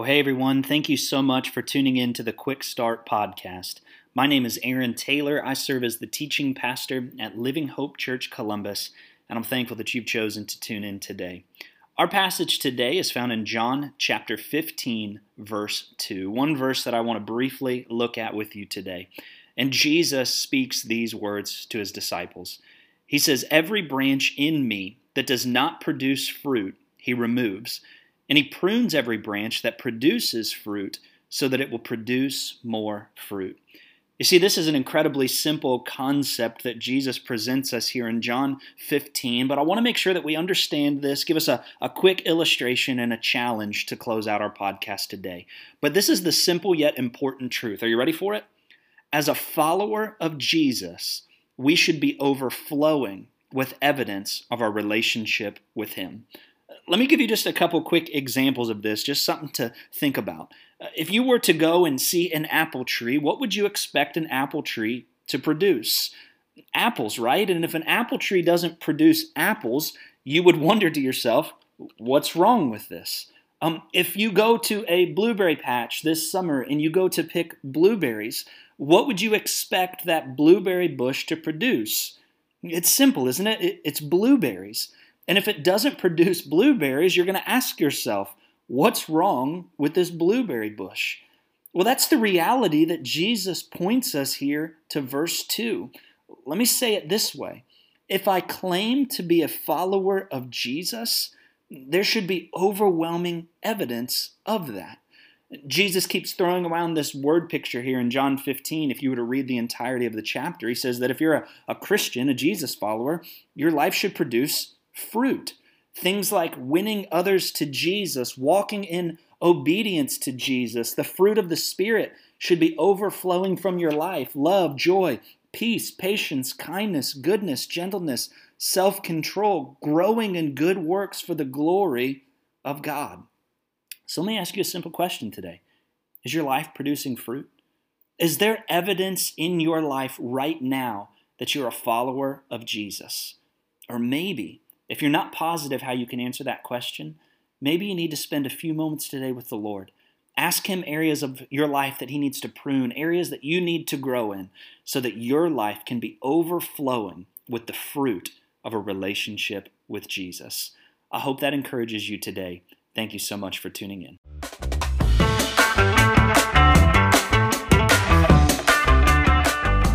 Well, hey everyone, thank you so much for tuning in to the Quick Start podcast. My name is Aaron Taylor. I serve as the teaching pastor at Living Hope Church Columbus, and I'm thankful that you've chosen to tune in today. Our passage today is found in John chapter 15, verse 2, one verse that I want to briefly look at with you today. And Jesus speaks these words to his disciples. He says, Every branch in me that does not produce fruit, he removes and he prunes every branch that produces fruit so that it will produce more fruit. You see, this is an incredibly simple concept that Jesus presents us here in John 15, but I want to make sure that we understand this, give us a, a quick illustration and a challenge to close out our podcast today. But this is the simple yet important truth. Are you ready for it? As a follower of Jesus, we should be overflowing with evidence of our relationship with Him. Let me give you just a couple quick examples of this, just something to think about. Uh, if you were to go and see an apple tree, what would you expect an apple tree to produce? Apples, right? And if an apple tree doesn't produce apples, you would wonder to yourself, what's wrong with this? Um, if you go to a blueberry patch this summer and you go to pick blueberries, what would you expect that blueberry bush to produce? It's simple, isn't it? It's blueberries. And if it doesn't produce blueberries, you're going to ask yourself, what's wrong with this blueberry bush? Well, that's the reality that Jesus points us here to verse 2. Let me say it this way If I claim to be a follower of Jesus, there should be overwhelming evidence of that. Jesus keeps throwing around this word picture here in John 15. If you were to read the entirety of the chapter, he says that if you're a, a Christian, a Jesus follower, your life should produce fruit. Things like winning others to Jesus, walking in obedience to Jesus. The fruit of the Spirit should be overflowing from your life love, joy, peace, patience, kindness, goodness, gentleness, self control, growing in good works for the glory of God. So let me ask you a simple question today Is your life producing fruit? Is there evidence in your life right now that you're a follower of Jesus? Or maybe if you're not positive how you can answer that question, maybe you need to spend a few moments today with the Lord. Ask Him areas of your life that He needs to prune, areas that you need to grow in, so that your life can be overflowing with the fruit of a relationship with Jesus. I hope that encourages you today. Thank you so much for tuning in.